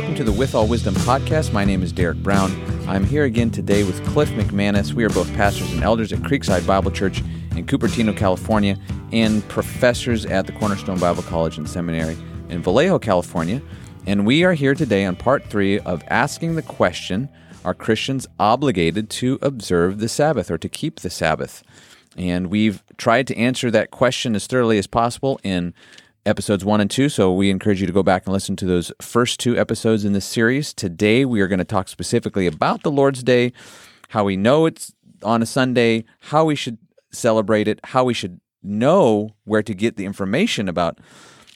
Welcome to the With All Wisdom podcast. My name is Derek Brown. I'm here again today with Cliff McManus. We are both pastors and elders at Creekside Bible Church in Cupertino, California, and professors at the Cornerstone Bible College and Seminary in Vallejo, California. And we are here today on part three of asking the question Are Christians obligated to observe the Sabbath or to keep the Sabbath? And we've tried to answer that question as thoroughly as possible in episodes one and two. So we encourage you to go back and listen to those first two episodes in this series. Today, we are going to talk specifically about the Lord's Day, how we know it's on a Sunday, how we should celebrate it, how we should know where to get the information about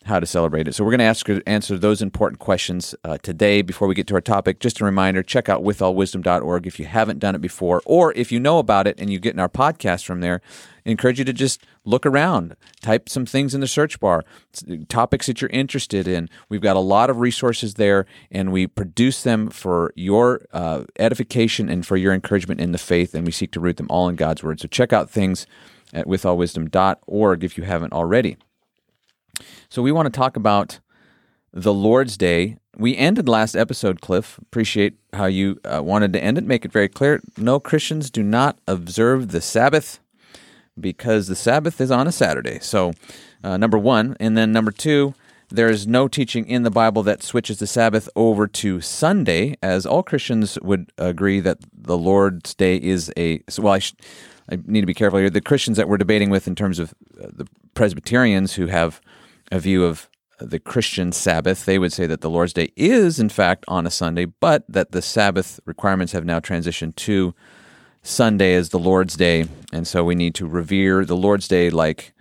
how to celebrate it. So we're going to ask answer those important questions uh, today before we get to our topic. Just a reminder, check out withallwisdom.org if you haven't done it before or if you know about it and you get in our podcast from there. I encourage you to just look around, type some things in the search bar, topics that you're interested in. We've got a lot of resources there, and we produce them for your uh, edification and for your encouragement in the faith, and we seek to root them all in God's Word. So check out things at withallwisdom.org if you haven't already. So we want to talk about the Lord's Day. We ended last episode, Cliff. Appreciate how you uh, wanted to end it. Make it very clear. No Christians do not observe the Sabbath because the Sabbath is on a Saturday. So, uh, number one. And then number two, there is no teaching in the Bible that switches the Sabbath over to Sunday, as all Christians would agree that the Lord's Day is a. Well, I, sh- I need to be careful here. The Christians that we're debating with, in terms of uh, the Presbyterians who have a view of the Christian Sabbath, they would say that the Lord's Day is, in fact, on a Sunday, but that the Sabbath requirements have now transitioned to Sunday as the Lord's Day. And so we need to revere the Lord's Day like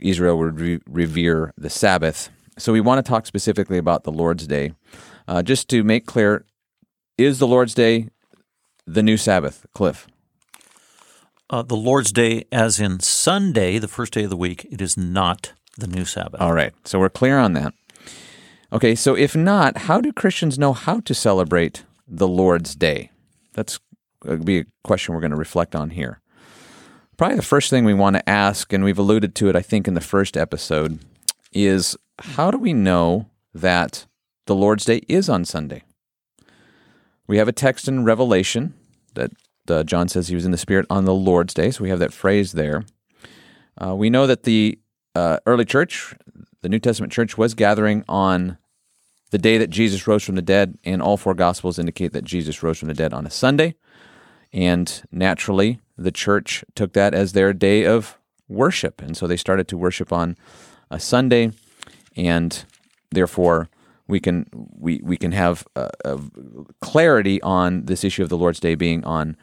Israel would re- revere the Sabbath. So we want to talk specifically about the Lord's Day. Uh, just to make clear, is the Lord's Day the new Sabbath, Cliff? Uh, the Lord's Day, as in Sunday, the first day of the week, it is not the new Sabbath. All right. So we're clear on that. Okay. So if not, how do Christians know how to celebrate the Lord's Day? That's to be a question we're going to reflect on here. Probably the first thing we want to ask, and we've alluded to it, I think, in the first episode, is how do we know that the Lord's Day is on Sunday? We have a text in Revelation that uh, John says he was in the Spirit on the Lord's Day, so we have that phrase there. Uh, we know that the uh, early church, the New Testament church, was gathering on the day that Jesus rose from the dead, and all four Gospels indicate that Jesus rose from the dead on a Sunday. And naturally, the church took that as their day of worship. And so they started to worship on a Sunday, and therefore, we can we, we can have a, a clarity on this issue of the Lord's Day being on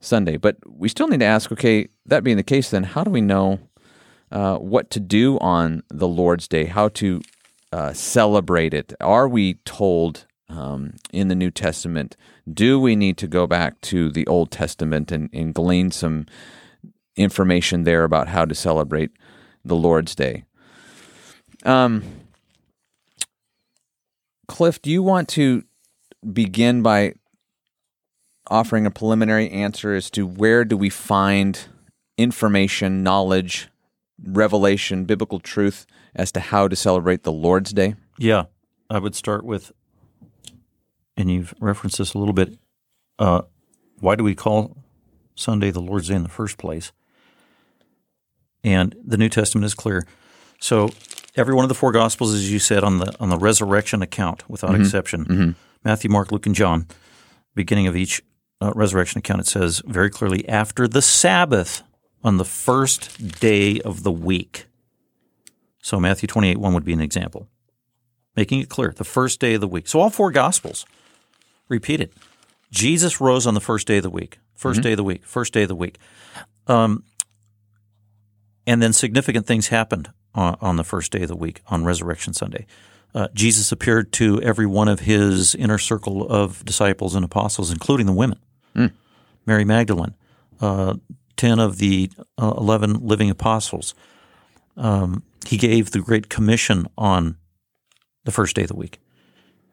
Sunday. But we still need to ask, okay, that being the case, then how do we know uh, what to do on the Lord's Day, how to uh, celebrate it? Are we told um, in the New Testament? Do we need to go back to the Old Testament and, and glean some information there about how to celebrate the Lord's Day? Um, Cliff, do you want to begin by offering a preliminary answer as to where do we find information, knowledge, revelation, biblical truth as to how to celebrate the Lord's Day? Yeah, I would start with, and you've referenced this a little bit. Uh, why do we call Sunday the Lord's Day in the first place? And the New Testament is clear. So every one of the four Gospels, as you said, on the on the resurrection account, without mm-hmm. exception, mm-hmm. Matthew, Mark, Luke, and John, beginning of each uh, resurrection account, it says very clearly, after the Sabbath, on the first day of the week. So Matthew 28 1 would be an example, making it clear the first day of the week. So all four Gospels repeat it. Jesus rose on the first day of the week, 1st mm-hmm. day of the week, first day of the week. Um, and then significant things happened on, on, the first day of the week, on Resurrection Sunday. Uh, Jesus appeared to every one of his inner circle of disciples and apostles, including the women. Mm. Mary Magdalene, uh, 10 of the uh, 11 living apostles. Um, he gave the Great Commission on the first day of the week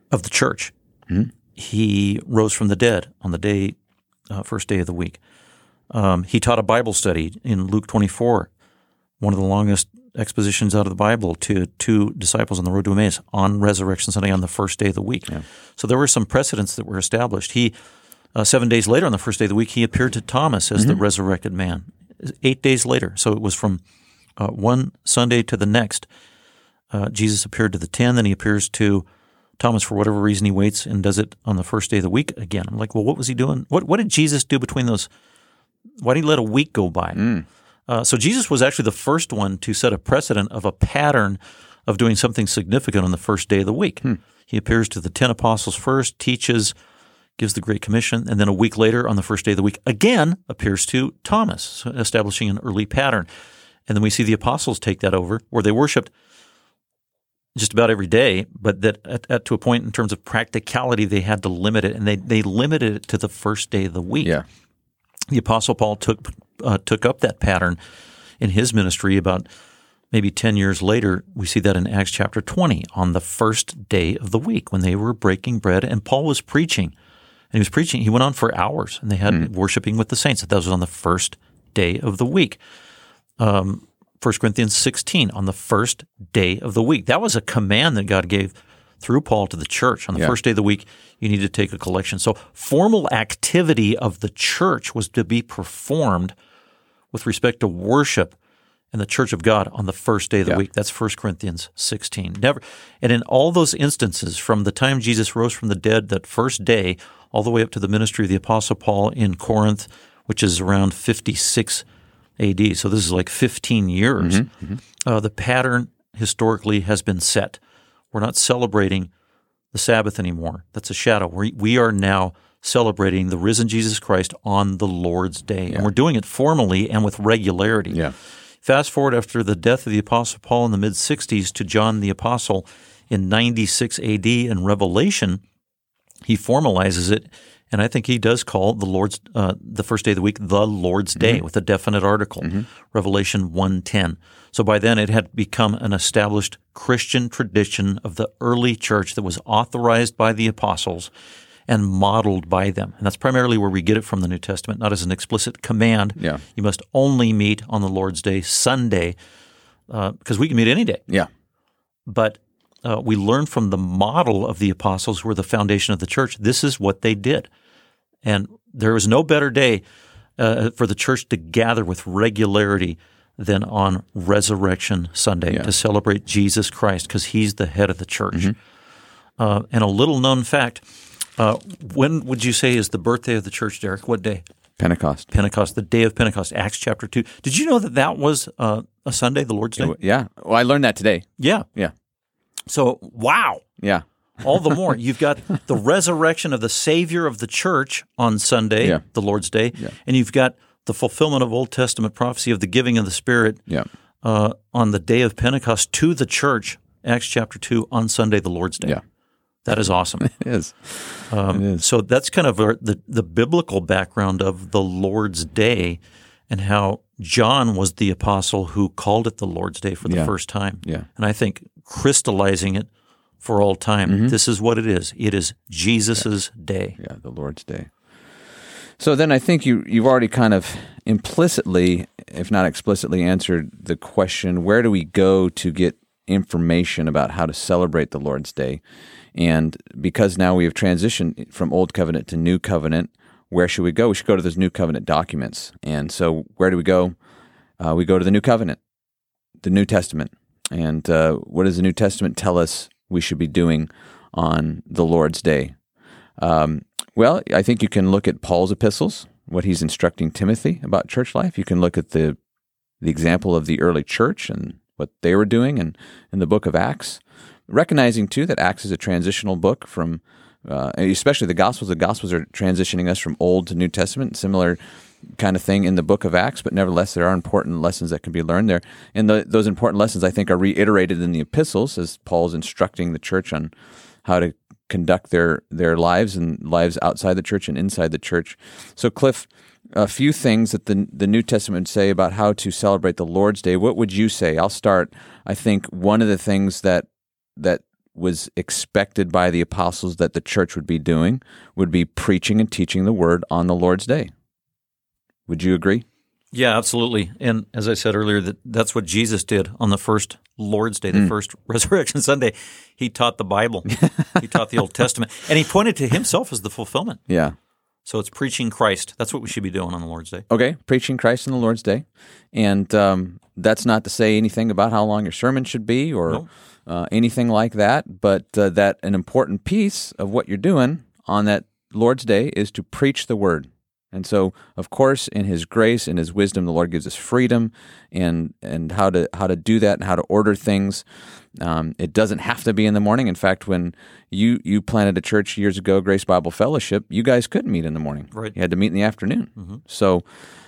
of the church. Mm-hmm. He rose from the dead on the day, uh, first day of the week. Um, he taught a Bible study in Luke 24 one of the longest expositions out of the Bible to two disciples on the road to Emmaus on Resurrection Sunday on the first day of the week. Yeah. So there were some precedents that were established. He uh, seven days later on the first day of the week, he appeared to Thomas as mm-hmm. the resurrected man. Eight days later, so it was from uh, one Sunday to the next. Uh, Jesus appeared to the ten, then he appears to Thomas for whatever reason he waits and does it on the first day of the week again. I'm like, well, what was he doing? What what did Jesus do between those? Why did he let a week go by? Mm. Uh, so Jesus was actually the first one to set a precedent of a pattern of doing something significant on the first day of the week. Hmm. He appears to the ten apostles first, teaches, gives the Great Commission, and then a week later, on the first day of the week, again appears to Thomas, establishing an early pattern. And then we see the apostles take that over, where they worshipped just about every day, but that at, at, to a point in terms of practicality, they had to limit it, and they they limited it to the first day of the week. Yeah. The apostle Paul took uh, took up that pattern in his ministry about maybe 10 years later, we see that in Acts chapter 20 on the first day of the week when they were breaking bread and Paul was preaching. And he was preaching, he went on for hours and they had mm. worshiping with the saints. That was on the first day of the week. Um, 1 Corinthians 16 on the first day of the week. That was a command that God gave through Paul to the church. On the yeah. first day of the week, you need to take a collection. So, formal activity of the church was to be performed with respect to worship in the church of God on the first day of the yeah. week. That's 1 Corinthians 16. Never, and in all those instances, from the time Jesus rose from the dead, that first day, all the way up to the ministry of the Apostle Paul in Corinth, which is around 56 AD. So this is like 15 years. Mm-hmm, mm-hmm. Uh, the pattern historically has been set. We're not celebrating the Sabbath anymore. That's a shadow. We, we are now celebrating the risen Jesus Christ on the Lord's Day. Yeah. And we're doing it formally and with regularity. Yeah. Fast forward after the death of the Apostle Paul in the mid 60s to John the Apostle in 96 AD in Revelation, he formalizes it and I think he does call the Lord's uh, the first day of the week the Lord's Day mm-hmm. with a definite article, mm-hmm. Revelation 1:10. So by then it had become an established Christian tradition of the early church that was authorized by the apostles and modeled by them. And that's primarily where we get it from the New Testament, not as an explicit command. Yeah. You must only meet on the Lord's Day, Sunday, because uh, we can meet any day. Yeah. But uh, we learn from the model of the apostles who were the foundation of the church. This is what they did. And there is no better day uh, for the church to gather with regularity than on Resurrection Sunday yeah. to celebrate Jesus Christ because he's the head of the church. Mm-hmm. Uh, and a little known fact uh, when would you say is the birthday of the church, Derek? What day? Pentecost. Pentecost, the day of Pentecost, Acts chapter 2. Did you know that that was uh, a Sunday, the Lord's Day? Yeah. Well, I learned that today. Yeah. Yeah. So, wow. Yeah. All the more. You've got the resurrection of the Savior of the church on Sunday, yeah. the Lord's Day, yeah. and you've got the fulfillment of Old Testament prophecy of the giving of the Spirit yeah. uh, on the day of Pentecost to the church, Acts chapter 2, on Sunday, the Lord's Day. Yeah. That is awesome. it is. Um, it is. So that's kind of a, the, the biblical background of the Lord's Day and how John was the apostle who called it the Lord's Day for the yeah. first time. Yeah. And I think crystallizing it for all time. Mm-hmm. This is what it is. It is Jesus's yeah. day. Yeah, the Lord's day. So then I think you you've already kind of implicitly, if not explicitly, answered the question: Where do we go to get information about how to celebrate the Lord's Day? And because now we have transitioned from Old Covenant to New Covenant, where should we go? We should go to those New Covenant documents. And so, where do we go? Uh, we go to the New Covenant, the New Testament. And uh, what does the New Testament tell us we should be doing on the Lord's Day? Um, well, I think you can look at Paul's epistles, what he's instructing Timothy about church life. You can look at the the example of the early church and what they were doing in, in the book of Acts. Recognizing too that Acts is a transitional book from, uh, especially the Gospels. The Gospels are transitioning us from Old to New Testament. Similar kind of thing in the book of Acts, but nevertheless, there are important lessons that can be learned there. And the, those important lessons, I think, are reiterated in the epistles as Paul's instructing the church on how to conduct their, their lives and lives outside the church and inside the church. So, Cliff, a few things that the, the New Testament say about how to celebrate the Lord's Day. What would you say? I'll start. I think one of the things that that was expected by the apostles that the church would be doing would be preaching and teaching the word on the Lord's day. Would you agree? Yeah, absolutely. And as I said earlier, that that's what Jesus did on the first Lord's Day, the Hmm. first Resurrection Sunday. He taught the Bible, he taught the Old Testament, and he pointed to himself as the fulfillment. Yeah. So it's preaching Christ. That's what we should be doing on the Lord's Day. Okay, preaching Christ on the Lord's Day, and um, that's not to say anything about how long your sermon should be or No. uh, anything like that. But uh, that an important piece of what you're doing on that Lord's Day is to preach the word. And so, of course, in His grace and His wisdom, the Lord gives us freedom and and how to how to do that and how to order things. Um, it doesn't have to be in the morning. In fact, when you you planted a church years ago, Grace Bible Fellowship, you guys couldn't meet in the morning. Right. You had to meet in the afternoon. So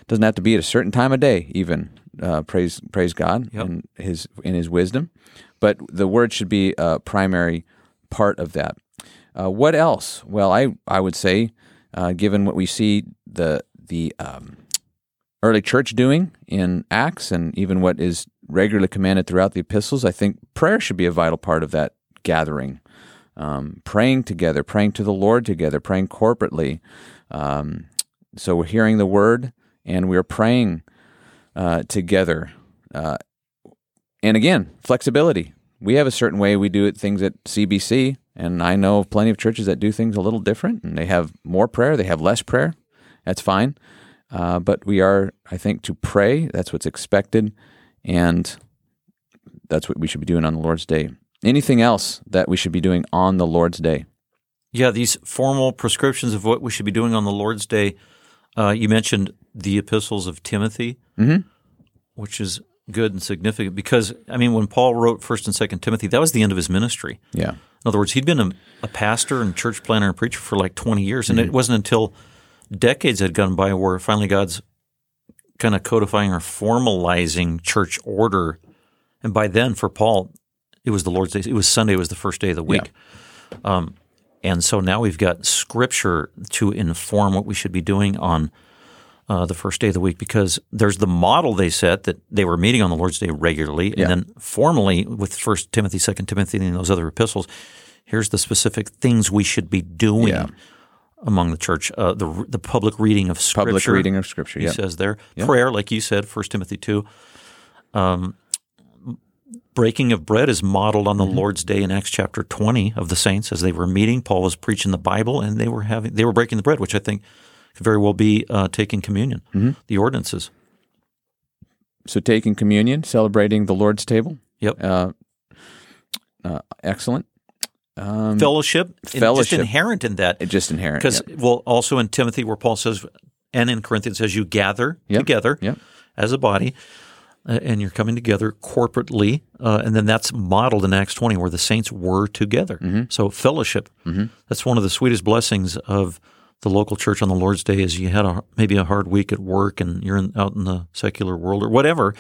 it doesn't have to be at a certain time of day. Even uh, praise praise God Yep. in His in His wisdom, but the word should be a primary part of that. Uh, what else? Well, I I would say, uh, given what we see the the um, early church doing in Acts and even what is regularly commanded throughout the epistles, I think prayer should be a vital part of that gathering. Um, praying together, praying to the Lord together, praying corporately. Um, so we're hearing the word and we're praying uh, together. Uh, and again, flexibility. We have a certain way we do it, things at CBC, and I know of plenty of churches that do things a little different, and they have more prayer, they have less prayer. That's fine. Uh, but we are, I think, to pray. That's what's expected, and that's what we should be doing on the Lord's Day. Anything else that we should be doing on the Lord's Day? Yeah, these formal prescriptions of what we should be doing on the Lord's Day. Uh, you mentioned the epistles of Timothy, which is good and significant because I mean, when Paul wrote First and Second Timothy, that was the end of his ministry. Yeah. In other words, he'd been a, a pastor and church planner and preacher for like twenty years, and it wasn't until decades had gone by where finally God's kind of codifying or formalizing church order. And by then, for Paul, it was the Lord's Day. It was Sunday. It was the first day of the week. Um, and so now we've got Scripture to inform what we should be doing on uh, the first day of the week because there's the model they set that they were meeting on the Lord's Day regularly, Yeah. and then formally with First Timothy, Second Timothy, and those other epistles, here's the specific things we should be doing Yeah. Among the church. Uh, the the public reading of Scripture, Public reading of Scripture. he Yeah. says there. Prayer, like you said, First Timothy two. Um, breaking of bread is modeled on the Mm-hmm. Lord's Day in Acts chapter twenty of the saints as they were meeting. Paul was preaching the Bible, and they were having they were breaking the bread, which I think could very well be uh, taking communion, Mm-hmm. the ordinances. So taking communion, celebrating the Lord's table. Yep. Uh, uh, excellent. Um, fellowship, and just inherent in that. it just inherent. Because Yep. well, also in Timothy, where Paul says, and in Corinthians says, you gather Yep. together Yep. as a body, uh, and you're coming together corporately, uh, and then that's modeled in Acts 20, where the saints were together. Mm-hmm. So fellowship. That's one of the sweetest blessings of the local church on the Lord's Day. Is you had a, maybe a hard week at work, and you're in, out in the secular world or whatever.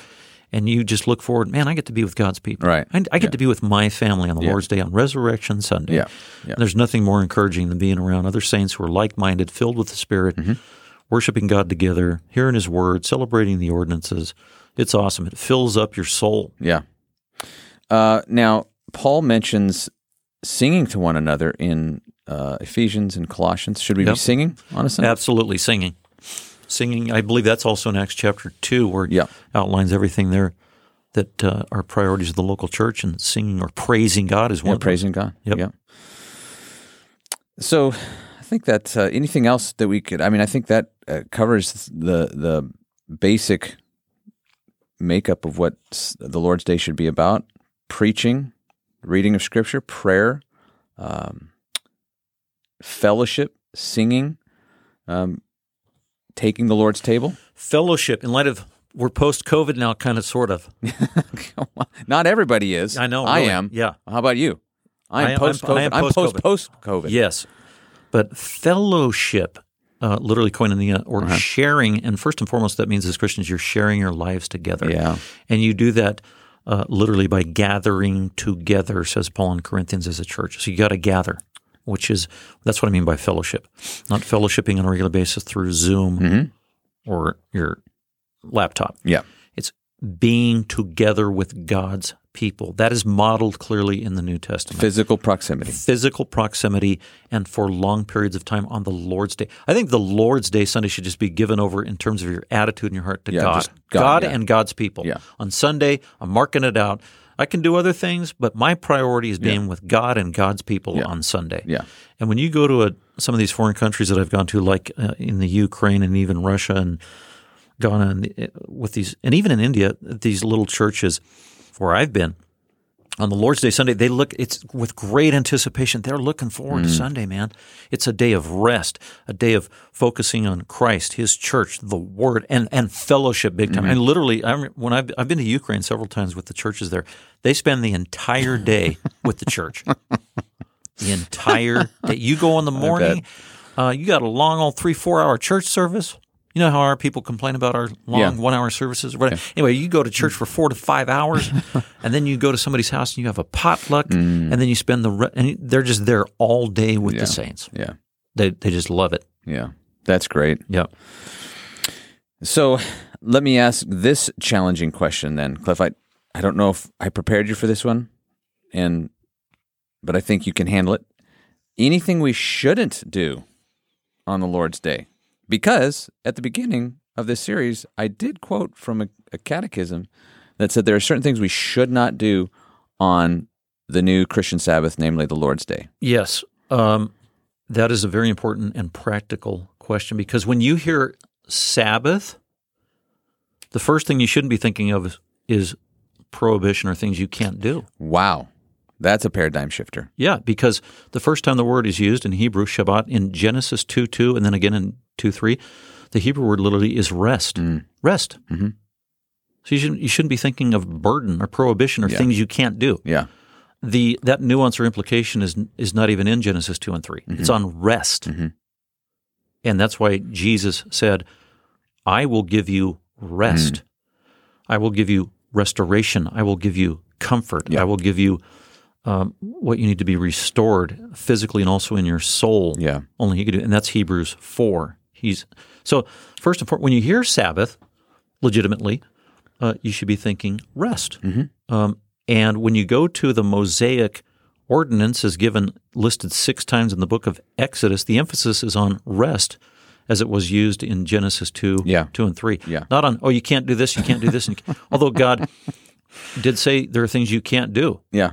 And you just look forward, man, I get to be with God's people. Right. I, I get to be with my family on the Lord's Day on Resurrection Sunday. Yeah. Yeah. There's nothing more encouraging than being around other saints who are like minded, filled with the Spirit, Mm-hmm. worshiping God together, hearing His Word, celebrating the ordinances. It's awesome. It fills up your soul. Yeah. Uh, now, Paul mentions singing to one another in uh, Ephesians and Colossians. Should we Yep. be singing on a Sunday? Absolutely singing. Singing, I believe that's also in Acts chapter 2, where it outlines everything there that uh, are priorities of the local church, and singing or praising God is one Yeah, praising God. Yep. Yeah. So, I think that uh, anything else that we could, I mean, I think that uh, covers the the basic makeup of what the Lord's Day should be about: preaching, reading of Scripture, prayer, um, fellowship, singing, um, taking the Lord's table. Fellowship, in light of we're post COVID now, kind of, sort of. Not everybody is. I know, I really. am. Yeah. How about you? I I am post COVID. I am post post-COVID. Yes, but fellowship, uh, literally koinonia or Uh-huh. sharing, and first and foremost, that means as Christians, you're sharing your lives together. Yeah. and you do that uh, literally by gathering together, says Paul in Corinthians, as a church. So you got to gather, which is that's what I mean by fellowship, not fellowshipping on a regular basis through Zoom Mm-hmm. or your laptop. Yeah. It's being together with God's people. That is modeled clearly in the New Testament. Physical proximity. Physical proximity and for long periods of time on the Lord's Day. I think the Lord's Day Sunday should just be given over in terms of your attitude and your heart to Yeah, God. just God, yeah. and God's people. Yeah. On Sunday, I'm marking it out. I can do other things, but my priority is being with God and God's people Yeah. on Sunday. Yeah. And when you go to a, some of these foreign countries that I've gone to, like uh, in the Ukraine and even Russia and Ghana, and the, with these, and even in India, these little churches where I've been on the Lord's Day Sunday, they look. It's with great anticipation. They're looking forward to Sunday, man. It's a day of rest, a day of focusing on Christ, His church, the Word, and and fellowship, big time. And literally, I when I've I've been to Ukraine several times with the churches there, they spend the entire day with the church the entire day. You go in the morning, uh, you got a long old three, four hour church service. You know how our people complain about our long Yeah. one hour services? or whatever. Anyway, you go to church for four to five hours, and then you go to somebody's house and you have a potluck, mm. and then you spend the re- and they're just there all day with Yeah. the saints. Yeah. They they just love it. Yeah. That's great. Yep. So let me ask this challenging question then, Cliff. I, I don't know if I prepared you for this one, and but I think you can handle it. Anything we shouldn't do on the Lord's Day, because at the beginning of this series, I did quote from a, a catechism that said there are certain things we should not do on the new Christian Sabbath, namely the Lord's Day. Yes, um, that is a very important and practical question because when you hear Sabbath, the first thing you shouldn't be thinking of is, is prohibition or things you can't do. Wow, that's a paradigm shifter. Yeah, because the first time the word is used in Hebrew, Shabbat, in Genesis 2 2, and then again in 2 3, the Hebrew word literally is rest. Rest. Mhm. So you shouldn't, you shouldn't be thinking of burden or prohibition or Yeah. things you can't do. Yeah, The That nuance or implication is, is not even in Genesis 2 and 3. It's on rest. And that's why Jesus said, I will give you rest. I will give you restoration. I will give you comfort. I will give you um, what you need to be restored physically and also in your soul. Yeah. Only He could do, and that's Hebrews four. He's so first and foremost, when you hear Sabbath, legitimately, uh, you should be thinking rest. Um, and when you go to the Mosaic ordinance, as given listed six times in the book of Exodus, the emphasis is on rest. As it was used in Genesis 2, Yeah. 2 and 3. Yeah. Not on, oh, you can't do this, you can't do this. And Although God did say there are things you can't do yeah,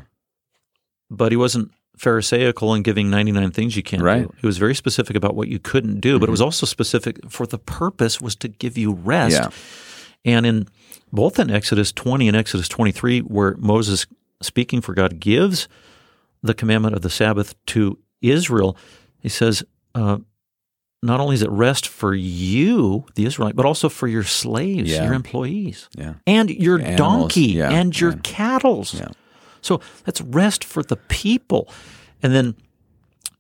but he wasn't pharisaical in giving 99 things you can't Right. Mm-hmm. do. He was very specific about what you couldn't do, but it was also specific for the purpose was to give you rest. Yeah. And in both in Exodus 20 and Exodus 23 where Moses speaking for God gives the commandment of the Sabbath to Israel, he says uh, not only is it rest for you, the Israelite, but also for your slaves, Yeah. your employees, yeah. and your Animals, donkey, yeah, and your cattles. Yeah. So that's rest for the people. And then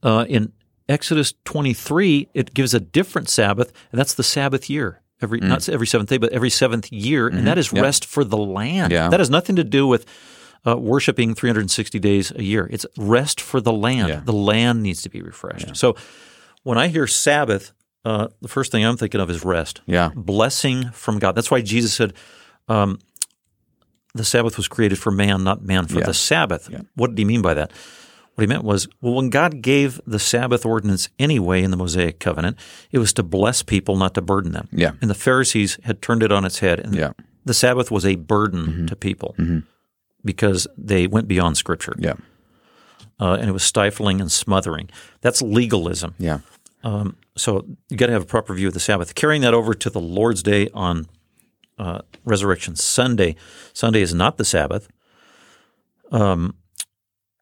uh, in Exodus 23, it gives a different Sabbath, and that's the Sabbath year. Every not every seventh day, but every seventh year, and that is Mm. Yep. rest for the land. Yeah. That has nothing to do with uh, worshiping 360 days a year. It's rest for the land. Yeah. The land needs to be refreshed. So when I hear Sabbath, uh, the first thing I'm thinking of is rest Yeah. blessing from God. That's why Jesus said, um, the Sabbath was created for man, not man for Yeah. the Sabbath. What did he mean by that? What he meant was, well, when God gave the Sabbath ordinance anyway in the Mosaic covenant, it was to bless people, not to burden them. Yeah. And the Pharisees had turned it on its head. And Yeah. the Sabbath was a burden Mm-hmm. to people because they went beyond Scripture. Yeah. Uh, and it was stifling and smothering. That's legalism. Yeah. So you got to have a proper view of the Sabbath. Carrying that over to the Lord's Day on uh, Resurrection Sunday. Sunday is not the Sabbath. Um,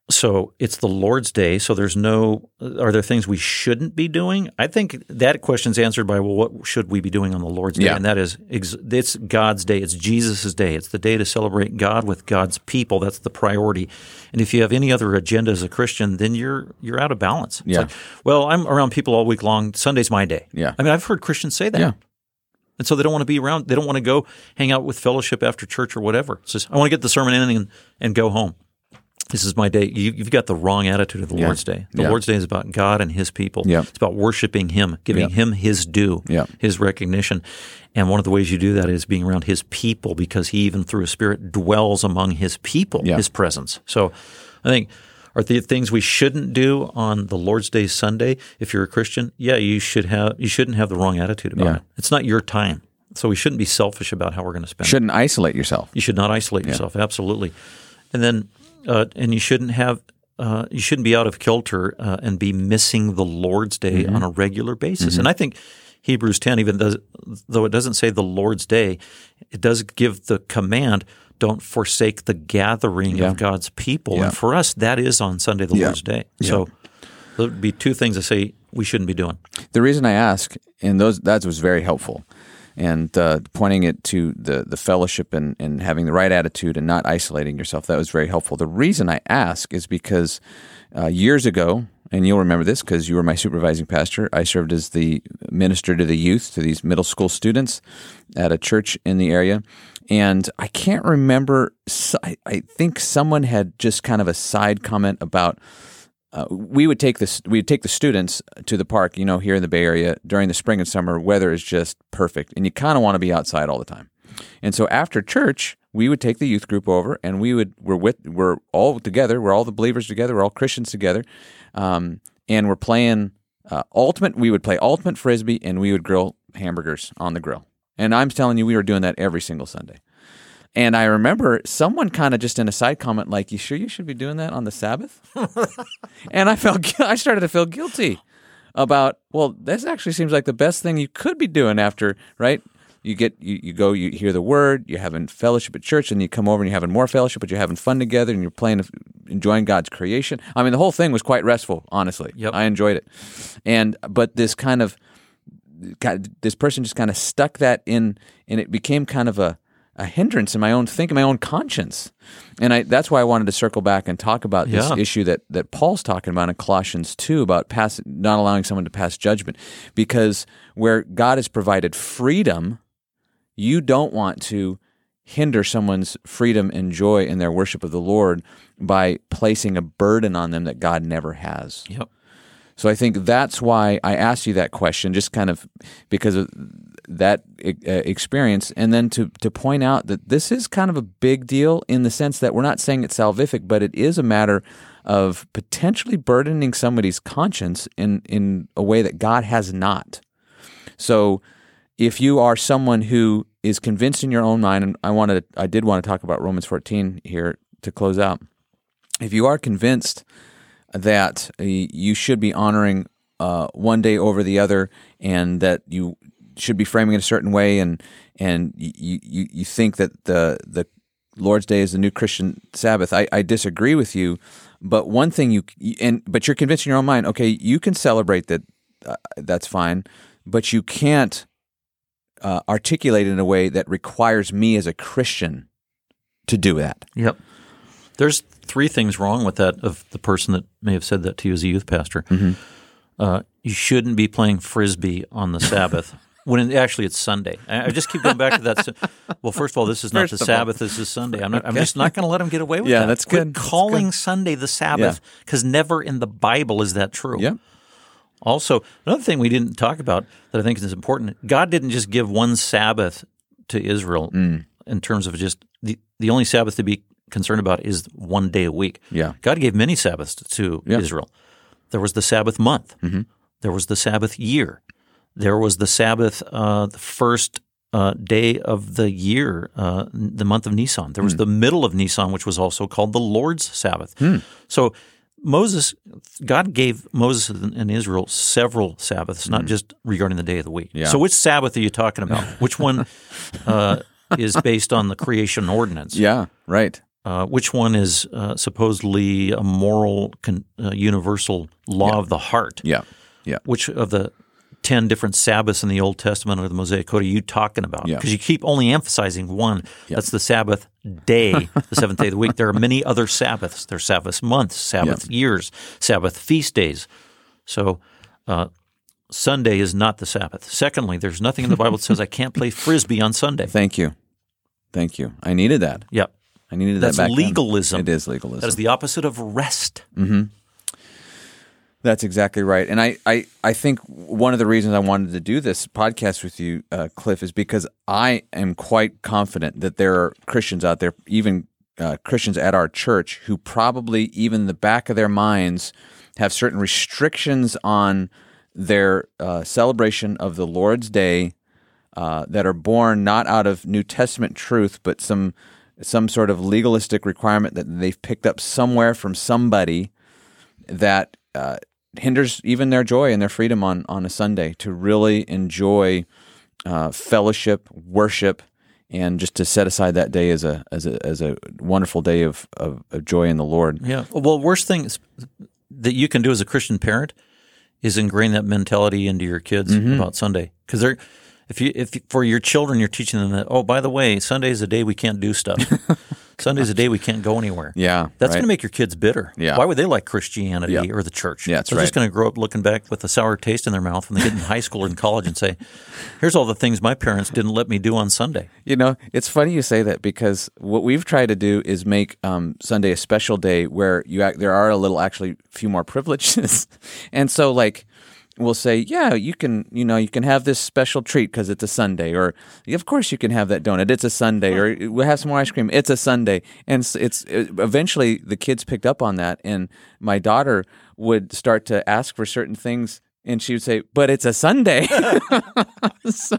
so it's the Lord's Day. So there's no. Are there things we shouldn't be doing? I think that question's answered by well, what should we be doing on the Lord's Day? Yeah. And that is, it's God's day. It's Jesus' day. It's the day to celebrate God with God's people. That's the priority. And if you have any other agenda as a Christian, then you're you're out of balance. It's Yeah. like, well, I'm around people all week long. Sunday's my day. Yeah. I mean, I've heard Christians say that. Yeah. And so they don't want to be around. They don't want to go hang out with fellowship after church or whatever. It's just, I want to get the sermon ending and, and go home. This is my day. You, have got the wrong attitude of the Yeah. Lord's Day. The Yeah. Lord's Day is about God and His people. Yeah. It's about worshiping Him, giving. Him His due. His recognition. And one of the ways you do that is being around His people because He, even through His Spirit, dwells among His people. His presence. So I think are the things we shouldn't do on the Lord's Day Sunday. If you're a Christian, yeah, you should have you shouldn't have the wrong attitude about Yeah. it. It's not your time, so we shouldn't be selfish about how we're going to spend. it. Shouldn't isolate yourself. You should not isolate yourself. Absolutely, and then uh, and you shouldn't have uh, you shouldn't be out of kilter uh, and be missing the Lord's Day Mm-hmm. on a regular basis. And I think Hebrews ten, even does, though it doesn't say the Lord's Day, it does give the command. Don't forsake the gathering Yeah. of God's people. Yeah. And for us, that is on Sunday, the Yeah. Lord's Day. So there would be two things I say we shouldn't be doing. The reason I ask, and those that was very helpful, and uh, pointing it to the the fellowship and, and having the right attitude and not isolating yourself. That was very helpful. The reason I ask is because uh, years ago, and you'll remember this because you were my supervising pastor. I served as the minister to the youth to these middle school students at a church in the area. And I can't remember. I think someone had just kind of a side comment about uh, we would take this we would take the students to the park you know here in the bay area during the spring and summer weather is just perfect and you kind of want to be outside all the time and so after church we would take the youth group over and we would we're with we're all together we're all the believers together we're all christians together um, and we're playing uh, ultimate we would play ultimate frisbee and we would grill hamburgers on the grill and i'm telling you we were doing that every single sunday and I remember someone kind of just in a side comment, like, "You sure you should be doing that on the Sabbath?" and I felt I started to feel guilty about. Well, this actually seems like the best thing you could be doing after, right? You get you, you go you hear the word, you're having fellowship at church, and you come over and you're having more fellowship, but you're having fun together and you're playing, enjoying God's creation. I mean, the whole thing was quite restful, honestly. Yep. I enjoyed it, and but this kind of God, this person just kind of stuck that in, and it became kind of a, a hindrance in my own thinking, my own conscience. And I, that's why I wanted to circle back and talk about this Yeah. issue that, that Paul's talking about in Colossians 2 about pass, not allowing someone to pass judgment. Because where God has provided freedom, you don't want to hinder someone's freedom and joy in their worship of the Lord by placing a burden on them that God never has. Yep. So I think that's why I asked you that question, just kind of because of that uh, experience, and then to to point out that this is kind of a big deal in the sense that we're not saying it's salvific, but it is a matter of potentially burdening somebody's conscience in in a way that God has not. So if you are someone who is convinced in your own mind, and I wanted, I did want to talk about Romans 14 here to close out. If you are convinced that you should be honoring uh, one day over the other, and that you should be framing it a certain way, and and you you, you think that the the Lord's Day is the new Christian Sabbath, I, I disagree with you. But one thing you and but you're convincing your own mind, okay, you can celebrate that. Uh, that's fine, but you can't uh, articulate in a way that requires me as a Christian to do that. Yep. There's three things wrong with that of the person that may have said that to you as a youth pastor. Mm-hmm. Uh, you shouldn't be playing frisbee on the Sabbath. When it, actually it's Sunday. I just keep going back to that. Well, first of all, this is not First the of all. Sabbath. This is Sunday. I'm, not, I'm just not going to let them get away with Yeah, that. that's Quit good. That's calling Sunday the Sabbath because never in the Bible is that true. Yeah. Also, another thing we didn't talk about that I think is important God didn't just give one Sabbath to Israel Mm. in terms of just the, the only Sabbath to be concerned about is one day a week. Yeah. God gave many Sabbaths to Yeah. Israel. There was the Sabbath month, Mm-hmm. there was the Sabbath year, there was the Sabbath, uh, the first uh, day of the year, uh, the month of Nisan. There was Hmm. the middle of Nisan, which was also called the Lord's Sabbath. So Moses, God gave Moses and Israel several Sabbaths, not just regarding the day of the week. Hmm. Yeah. So which Sabbath are you talking about? Which one uh, is based on the creation ordinance? Yeah, right. Uh, which one is uh, supposedly a moral, con- uh, universal law of the heart? Yeah, yeah. Which of the 10 different Sabbaths in the Old Testament or the Mosaic Code are you talking about? Yeah. Because you keep only emphasizing one. That's the Sabbath day, the seventh day of the week. There are many other Sabbaths. There are Sabbath months, Sabbath years, Sabbath feast days. So uh, Sunday is not the Sabbath. Secondly, there's nothing in the Bible that says I can't play frisbee on Sunday. Thank you. Thank you. I needed that. Yep. I needed That's that back then. legalism. It is legalism. That is the opposite of rest. That's exactly right. And I, I, I think one of the reasons I wanted to do this podcast with you, uh, Cliff, is because I am quite confident that there are Christians out there, even uh, Christians at our church, who probably, even in the back of their minds, have certain restrictions on their uh, celebration of the Lord's Day uh, that are born not out of New Testament truth, but some some sort of legalistic requirement that they've picked up somewhere from somebody that uh, hinders even their joy and their freedom on on a Sunday to really enjoy uh, fellowship, worship, and just to set aside that day as a as a as a wonderful day of of, of joy in the Lord. Yeah. Well, worst thing that you can do as a Christian parent is ingrain that mentality into your kids Mm-hmm. about Sunday because they're. If you if for your children you're teaching them that oh by the way Sunday is a day we can't do stuff. Sunday's a day we can't go anywhere. Yeah, that's right. going to make your kids bitter. Yeah. why would they like Christianity Yeah. or the church? Yeah, that's they're just going to grow up looking back with a sour taste in their mouth when they get in high school or in college and say here's all the things my parents didn't let me do on Sunday. You know, it's funny you say that because what we've tried to do is make um, Sunday a special day where you act, there are a little actually a few more privileges, and so like we'll say, yeah, you can, you know, you can have this special treat because it's a Sunday, or of course you can have that donut, it's a Sunday, or we'll have some more ice cream, it's a Sunday, and it's, it's it, eventually the kids picked up on that, and my daughter would start to ask for certain things, and she would say, but it's a Sunday. so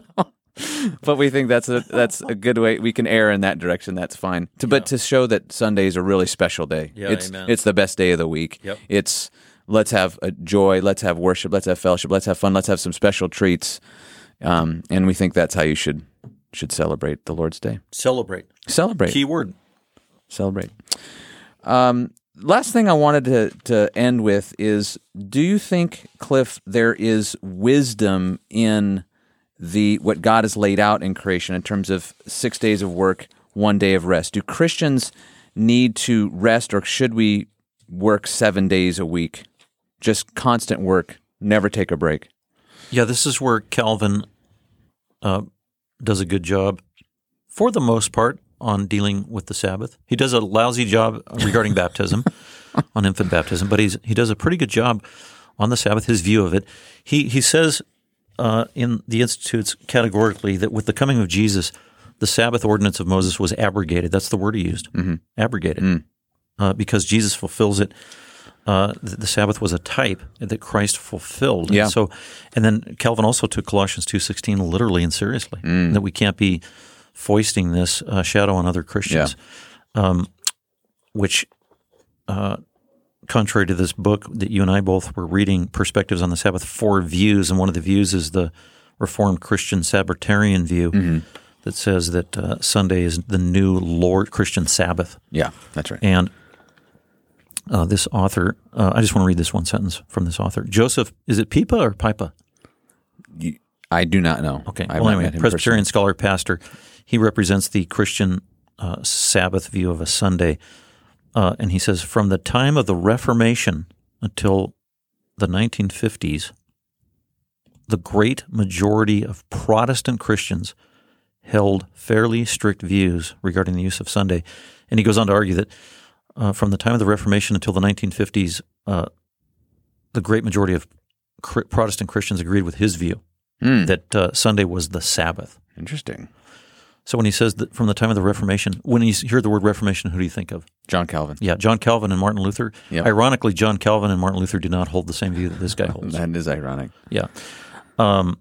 but we think that's a that's a good way we can err in that direction. That's fine. To, But to show that Sunday is a really special day. Yeah, it's amen. it's the best day of the week. Yep. It's let's have a joy, let's have worship, let's have fellowship, let's have fun, let's have some special treats, um, and we think that's how you should should celebrate the Lord's Day. celebrate Celebrate, key word celebrate. Um, last thing I wanted to to end with is: Do you think, Cliff, there is wisdom in the what God has laid out in creation in terms of six days of work, one day of rest? Do Christians need to rest, or should we work seven days a week, just constant work, never take a break? Yeah, this is where Calvin uh, does a good job, for the most part, on dealing with the Sabbath. He does a lousy job regarding baptism, on infant baptism, but he's he does a pretty good job on the Sabbath. His view of it. He he says uh, in the Institutes categorically that with the coming of Jesus, the Sabbath ordinance of Moses was abrogated. That's the word he used, abrogated, uh, because Jesus fulfills it uh, the, the Sabbath was a type that Christ fulfilled. Yeah. And so, and then Calvin also took Colossians two sixteen literally and seriously. Mm. That we can't be foisting this uh, shadow on other Christians, um, which, uh, contrary to this book that you and I both were reading, perspectives on the Sabbath, four views, and one of the views is the Reformed Christian Sabbatarian view. Mm-hmm. That says that uh, Sunday is the new Lord Christian Sabbath, Yeah, that's right. and uh, this author, uh, I just want to read this one sentence from this author. Joseph, is it Pipa or Pipa? You- I do not know. Okay. I've well, anyway, Presbyterian scholar, pastor. He represents the Christian uh, Sabbath view of a Sunday. Uh, and he says from the time of the Reformation until the 1950s, the great majority of Protestant Christians held fairly strict views regarding the use of Sunday. And he goes on to argue that uh, from the time of the Reformation until the 1950s, uh, the great majority of Protestant Christians agreed with his view Hmm. that uh, Sunday was the Sabbath. Interesting. So when he says that from the time of the Reformation, when you hear the word Reformation, who do you think of? John Calvin. Yeah, John Calvin and Martin Luther. Yep. Ironically, John Calvin and Martin Luther do not hold the same view that this guy holds. That is ironic. Yeah. Um,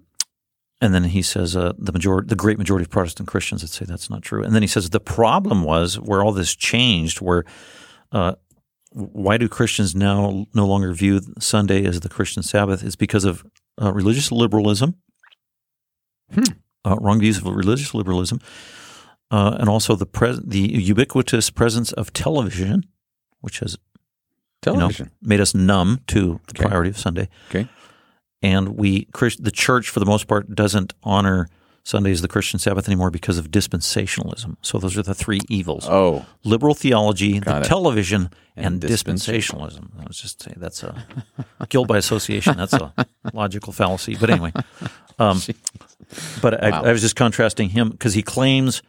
and then he says uh, the majority, the great majority of Protestant Christians would say that's not true. And then he says the problem was where all this changed, where uh, why do Christians now no longer view Sunday as the Christian Sabbath? Is because of uh, religious liberalism, uh, wrong views of religious liberalism, uh, and also the pres- the ubiquitous presence of television, which has you know, Television. made us numb to the Okay. priority of Sunday Okay. and we the church for the most part doesn't honor Sunday is the Christian Sabbath anymore because of dispensationalism. So those are the three evils: Oh, liberal theology, Got the it. television, and, And dispensationalism. I was just saying that's a guilt by association. That's a logical fallacy. But anyway, um, but I, Wow. I was just contrasting him because he claims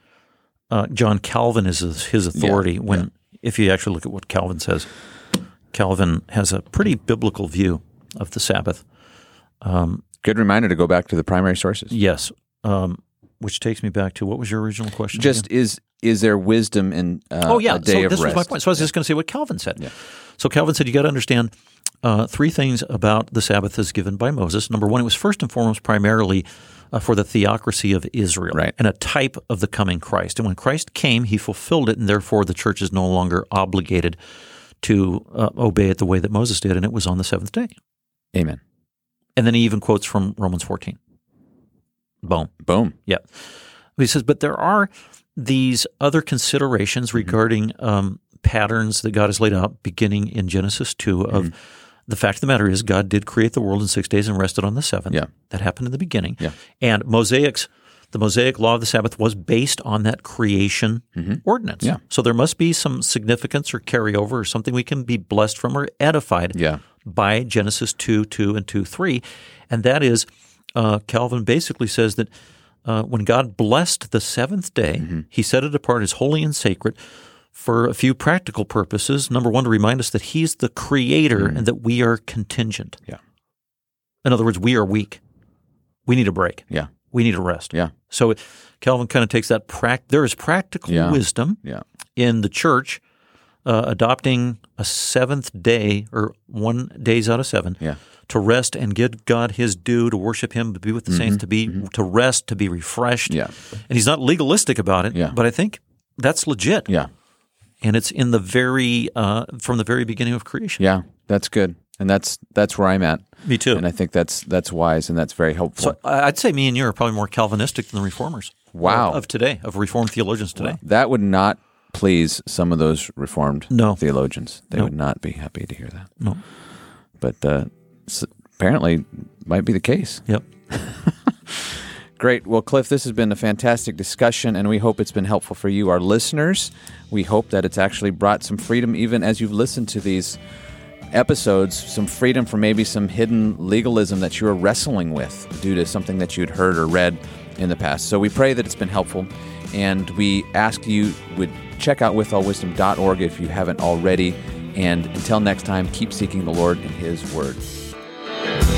uh, John Calvin is his, his authority. Yeah, when yeah. if you actually look at what Calvin says, Calvin has a pretty biblical view of the Sabbath. Good reminder to go back to the primary sources. Yes, um, which takes me back to what was your original question? Just again? is is there wisdom in uh, oh yeah, so this was my point. So I was just going to say what Calvin said. So Calvin said you got to understand uh, three things about the Sabbath as given by Moses. Number one, it was first and foremost primarily uh, for the theocracy of Israel Right. and a type of the coming Christ. And when Christ came, he fulfilled it, and therefore the church is no longer obligated to uh, obey it the way that Moses did, and it was on the seventh day. Amen. And then he even quotes from Romans 14. Boom. Boom. Yeah. He says, but there are these other considerations Mm-hmm. regarding um, patterns that God has laid out beginning in Genesis 2 of Mm-hmm. the fact of the matter is God did create the world in six days and rested on the seventh. Yeah. That happened in the beginning. Yeah. And Mosaics, the Mosaic law of the Sabbath was based on that creation ordinance. Mm-hmm. Yeah. So there must be some significance or carryover or something we can be blessed from or edified Yeah. by Genesis 2 2 and 2 3. And that is, uh, Calvin basically says that uh, when God blessed the seventh day, Mm-hmm. he set it apart as holy and sacred for a few practical purposes. Number one, to remind us that he's the creator and that we are contingent. Mm-hmm. Yeah. In other words, we are weak. We need a break. Yeah. We need a rest. Yeah. So Calvin kind of takes that. There is practical Yeah. wisdom Yeah. in the church uh, adopting a seventh day or one days out of seven Yeah. To rest and give God His due, to worship Him, to be with the saints, to be to rest, to be refreshed. Mm-hmm. Yeah. And he's not legalistic about it. Yeah. But I think that's legit. Yeah. And it's in the very uh, from the very beginning of creation. Yeah. That's good. And that's that's where I'm at. Me too. And I think that's that's wise and that's very helpful. so I'd say me and you are probably more Calvinistic than the reformers. Wow. Of, of today, of reformed theologians today. that would not please some of those reformed No. theologians. They No. would not be happy to hear that. No. But uh, apparently might be the case. Yep. Great. Well, Cliff, this has been a fantastic discussion, and we hope it's been helpful for you, our listeners. We hope that it's actually brought some freedom, even as you've listened to these episodes, some freedom from maybe some hidden legalism that you are wrestling with due to something that you'd heard or read in the past. So we pray that it's been helpful, and we ask you would check out withallwisdom.org if you haven't already. And until next time, keep seeking the Lord and His Word. Yeah.